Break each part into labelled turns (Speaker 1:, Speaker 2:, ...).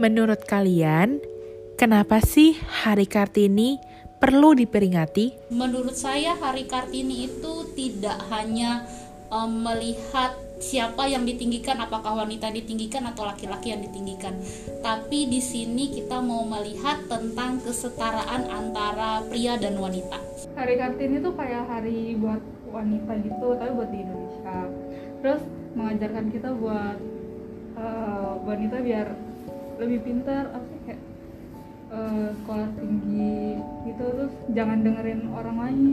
Speaker 1: Menurut kalian, kenapa sih Hari Kartini perlu diperingati?
Speaker 2: Menurut saya Hari Kartini itu tidak hanya um, melihat siapa yang ditinggikan, apakah wanita ditinggikan atau laki-laki yang ditinggikan. Tapi di sini kita mau melihat tentang kesetaraan antara pria dan wanita.
Speaker 3: Hari Kartini itu kayak hari buat wanita gitu, tapi buat di Indonesia. Terus mengajarkan kita buat uh, wanita biar lebih pintar, apa kayak uh, sekolah tinggi gitu terus jangan dengerin orang lain.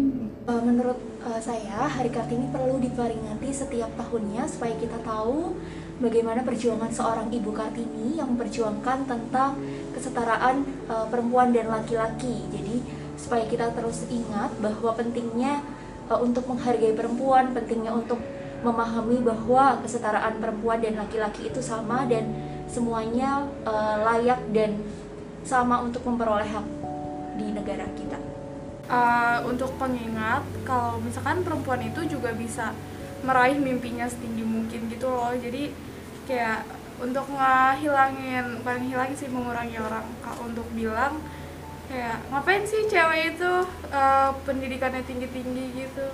Speaker 4: Uh, menurut uh, saya hari kartini perlu diperingati setiap tahunnya supaya kita tahu bagaimana perjuangan seorang ibu kartini yang memperjuangkan tentang kesetaraan uh, perempuan dan laki-laki. Jadi supaya kita terus ingat bahwa pentingnya uh, untuk menghargai perempuan pentingnya untuk memahami bahwa kesetaraan perempuan dan laki-laki itu sama dan semuanya uh, layak dan sama untuk memperoleh hak di negara kita.
Speaker 3: Uh, untuk pengingat, kalau misalkan perempuan itu juga bisa meraih mimpinya setinggi mungkin gitu loh. Jadi kayak untuk ngehilangin, bukan hilangin sih mengurangi orang untuk bilang kayak ngapain sih cewek itu uh, pendidikannya tinggi-tinggi gitu?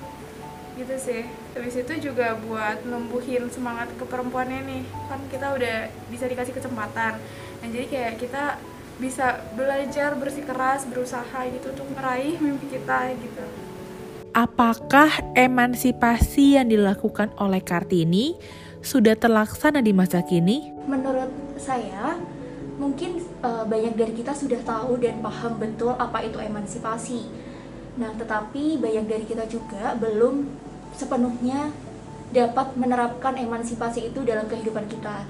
Speaker 3: Gitu sih. Habis itu juga buat numbuhin semangat ke perempuannya nih. Kan kita udah bisa dikasih kesempatan. Dan jadi kayak kita bisa belajar bersikeras berusaha gitu untuk meraih mimpi kita gitu.
Speaker 1: Apakah emansipasi yang dilakukan oleh Kartini sudah terlaksana di masa kini?
Speaker 4: Menurut saya, mungkin uh, banyak dari kita sudah tahu dan paham betul apa itu emansipasi. Nah, tetapi banyak dari kita juga belum sepenuhnya dapat menerapkan emansipasi itu dalam kehidupan kita.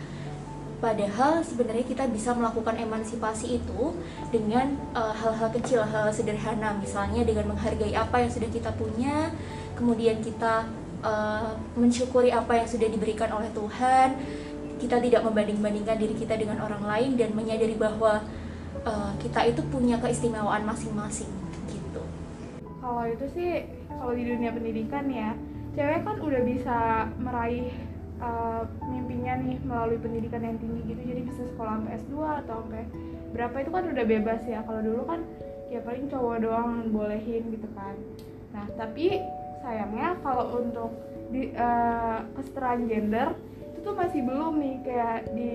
Speaker 4: Padahal sebenarnya kita bisa melakukan emansipasi itu dengan eh, hal-hal uh, kecil, hal, sederhana, misalnya dengan menghargai apa yang sudah kita punya, kemudian kita uh, mensyukuri apa yang sudah diberikan oleh Tuhan, kita tidak membanding-bandingkan diri kita dengan orang lain dan menyadari bahwa uh, kita itu punya keistimewaan masing-masing gitu.
Speaker 3: Kalau itu sih kalau di dunia pendidikan ya cewek kan udah bisa meraih uh, mimpinya nih melalui pendidikan yang tinggi gitu. Jadi bisa sekolah sampai S2 atau sampai berapa itu kan udah bebas ya. Kalau dulu kan ya paling cowok doang bolehin gitu kan. Nah tapi sayangnya kalau untuk di uh, kesetaraan gender tuh masih belum nih kayak di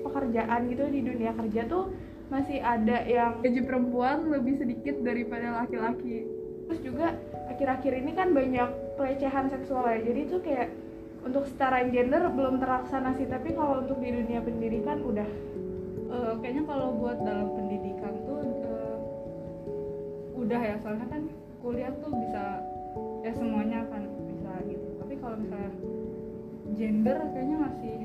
Speaker 3: pekerjaan gitu di dunia kerja tuh masih ada yang gaji perempuan lebih sedikit daripada laki-laki. Terus juga akhir-akhir ini kan banyak pelecehan seksual ya. Jadi itu kayak untuk setara gender belum terlaksana sih tapi kalau untuk di dunia pendidikan udah.
Speaker 5: Uh, kayaknya kalau buat dalam pendidikan tuh uh, udah ya. Soalnya kan kuliah tuh bisa ya semuanya gender kayaknya masih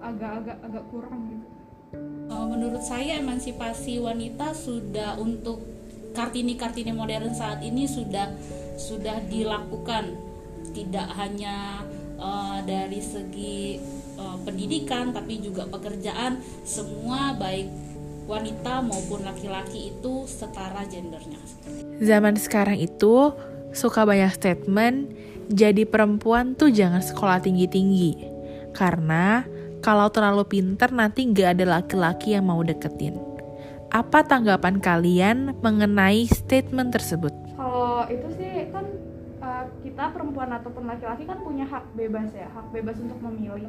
Speaker 5: agak-agak agak kurang gitu.
Speaker 2: Menurut saya emansipasi wanita sudah untuk kartini-kartini modern saat ini sudah sudah dilakukan. Tidak hanya uh, dari segi uh, pendidikan tapi juga pekerjaan. Semua baik wanita maupun laki-laki itu setara gendernya.
Speaker 1: Zaman sekarang itu suka banyak statement jadi perempuan tuh jangan sekolah tinggi-tinggi karena kalau terlalu pinter nanti nggak ada laki-laki yang mau deketin. Apa tanggapan kalian mengenai statement tersebut?
Speaker 3: Kalau itu sih kan uh, kita perempuan ataupun laki-laki kan punya hak bebas ya, hak bebas untuk memilih.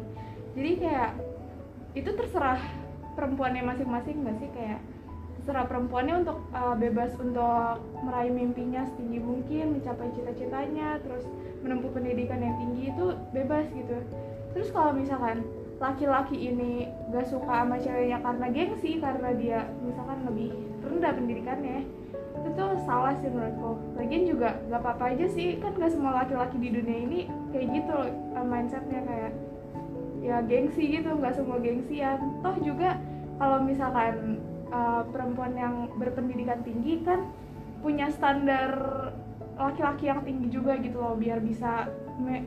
Speaker 3: Jadi kayak itu terserah perempuannya masing-masing nggak sih kayak terserah perempuannya untuk uh, bebas untuk meraih mimpinya setinggi mungkin, mencapai cita-citanya, terus menempuh pendidikan yang tinggi itu bebas gitu. Terus kalau misalkan laki-laki ini gak suka sama ceweknya karena gengsi karena dia misalkan lebih rendah pendidikannya itu tuh salah sih menurutku. Lagian juga gak apa-apa aja sih. Kan gak semua laki-laki di dunia ini kayak gitu eh, mindsetnya kayak ya gengsi gitu gak semua gengsian. Toh juga kalau misalkan uh, perempuan yang berpendidikan tinggi kan punya standar laki-laki yang tinggi juga gitu loh biar bisa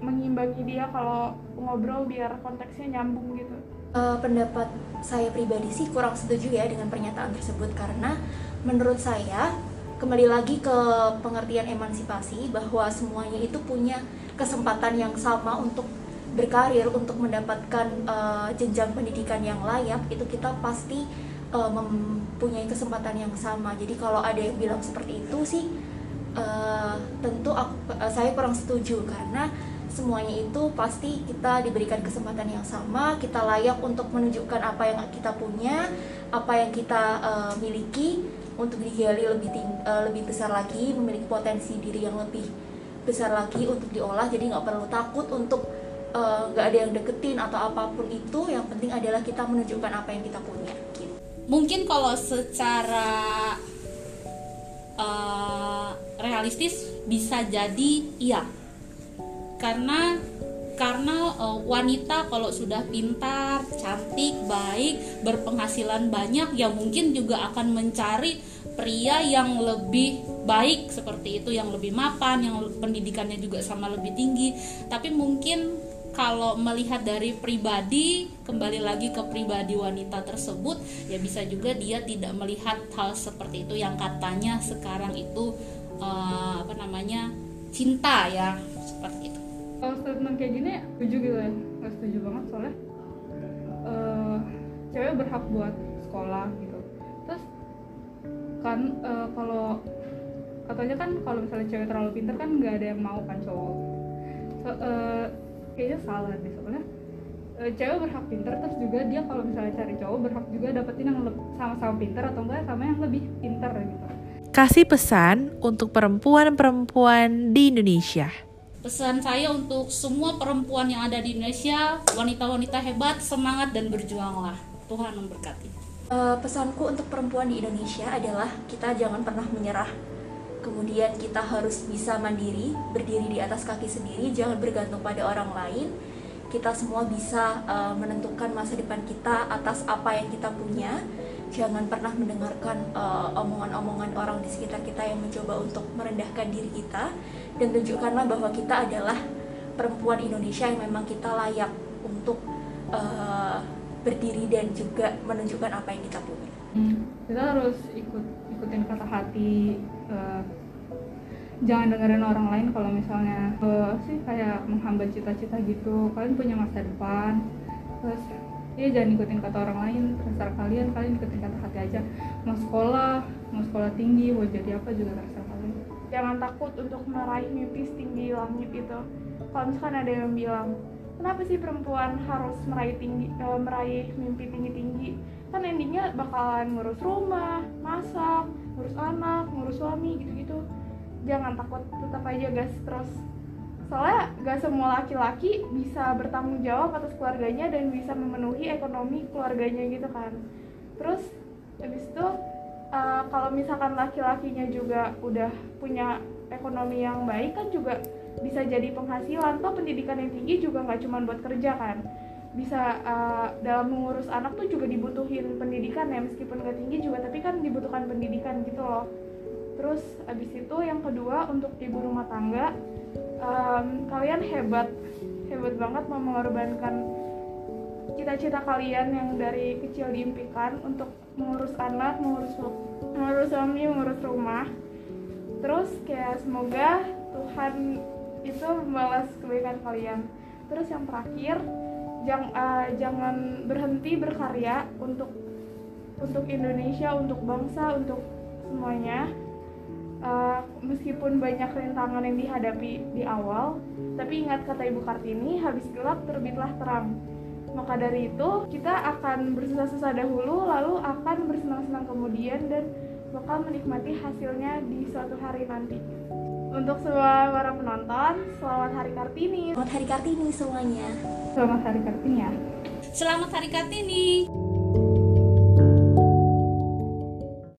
Speaker 3: mengimbangi dia kalau ngobrol biar konteksnya nyambung gitu.
Speaker 4: Uh, pendapat saya pribadi sih kurang setuju ya dengan pernyataan tersebut karena menurut saya kembali lagi ke pengertian emansipasi bahwa semuanya itu punya kesempatan yang sama untuk berkarir untuk mendapatkan uh, jenjang pendidikan yang layak itu kita pasti uh, mempunyai kesempatan yang sama jadi kalau ada yang bilang seperti itu sih uh, tentu aku, uh, saya kurang setuju karena semuanya itu pasti kita diberikan kesempatan yang sama kita layak untuk menunjukkan apa yang kita punya apa yang kita uh, miliki untuk digali lebih uh, lebih besar lagi memiliki potensi diri yang lebih besar lagi untuk diolah jadi nggak perlu takut untuk nggak uh, ada yang deketin atau apa pun itu yang penting adalah kita menunjukkan apa yang kita punya gitu.
Speaker 2: mungkin kalau secara uh, realistis bisa jadi iya karena karena uh, wanita kalau sudah pintar, cantik, baik, berpenghasilan banyak ya mungkin juga akan mencari pria yang lebih baik seperti itu, yang lebih mapan, yang pendidikannya juga sama lebih tinggi. Tapi mungkin kalau melihat dari pribadi kembali lagi ke pribadi wanita tersebut ya bisa juga dia tidak melihat hal seperti itu yang katanya sekarang itu uh, apa namanya cinta ya seperti itu.
Speaker 5: Kalau statement kayak gini setuju gitu ya. Nggak setuju banget soalnya uh, cewek berhak buat sekolah gitu. Terus kan uh, kalau katanya kan kalau misalnya cewek terlalu pintar kan nggak ada yang mau kan cowok. So, uh, kayaknya salah deh soalnya uh, cewek berhak pintar terus juga dia kalau misalnya cari cowok berhak juga dapetin yang sama-sama pintar atau enggak sama yang lebih pintar gitu
Speaker 1: kasih pesan untuk perempuan-perempuan di Indonesia
Speaker 2: Pesan saya untuk semua perempuan yang ada di Indonesia, wanita-wanita hebat, semangat dan berjuanglah. Tuhan memberkati.
Speaker 4: Uh, pesanku untuk perempuan di Indonesia adalah kita jangan pernah menyerah. Kemudian kita harus bisa mandiri, berdiri di atas kaki sendiri, jangan bergantung pada orang lain. Kita semua bisa uh, menentukan masa depan kita atas apa yang kita punya jangan pernah mendengarkan uh, omongan-omongan orang di sekitar kita yang mencoba untuk merendahkan diri kita dan tunjukkanlah bahwa kita adalah perempuan Indonesia yang memang kita layak untuk uh, berdiri dan juga menunjukkan apa yang kita punya.
Speaker 5: Hmm, kita harus ikut ikutin kata hati. Uh, jangan dengerin orang lain kalau misalnya uh, sih kayak menghambat cita-cita gitu. Kalian punya masa depan. Terus ya jangan ikutin kata orang lain terserah kalian kalian ikutin kata hati aja mau sekolah mau sekolah tinggi mau jadi apa juga terserah kalian
Speaker 3: jangan takut untuk meraih mimpi setinggi langit itu kalau misalkan ada yang bilang kenapa sih perempuan harus meraih tinggi e, meraih mimpi tinggi tinggi kan endingnya bakalan ngurus rumah masak ngurus anak ngurus suami gitu gitu jangan takut tetap aja gas. Terus soalnya gak semua laki-laki bisa bertanggung jawab atas keluarganya dan bisa memenuhi ekonomi keluarganya gitu kan. Terus habis itu uh, kalau misalkan laki-lakinya juga udah punya ekonomi yang baik kan juga bisa jadi penghasilan. Toh pendidikan yang tinggi juga nggak cuma buat kerja kan. Bisa uh, dalam mengurus anak tuh juga dibutuhin pendidikan ya meskipun nggak tinggi juga tapi kan dibutuhkan pendidikan gitu loh. Terus abis itu yang kedua untuk ibu rumah tangga um, kalian hebat hebat banget mau mengorbankan cita-cita kalian yang dari kecil diimpikan untuk mengurus anak, mengurus mengurus suami, mengurus rumah. Terus kayak semoga Tuhan itu membalas kebaikan kalian. Terus yang terakhir, jang, uh, jangan berhenti berkarya untuk untuk Indonesia, untuk bangsa, untuk semuanya uh, meskipun banyak rintangan yang dihadapi di awal, tapi ingat kata Ibu Kartini, habis gelap terbitlah terang. Maka dari itu, kita akan bersusah-susah dahulu, lalu akan bersenang-senang kemudian dan bakal menikmati hasilnya di suatu hari nanti. Untuk semua para penonton, selamat Hari Kartini.
Speaker 4: Selamat Hari Kartini semuanya.
Speaker 5: Selamat Hari Kartini ya.
Speaker 2: Selamat Hari Kartini.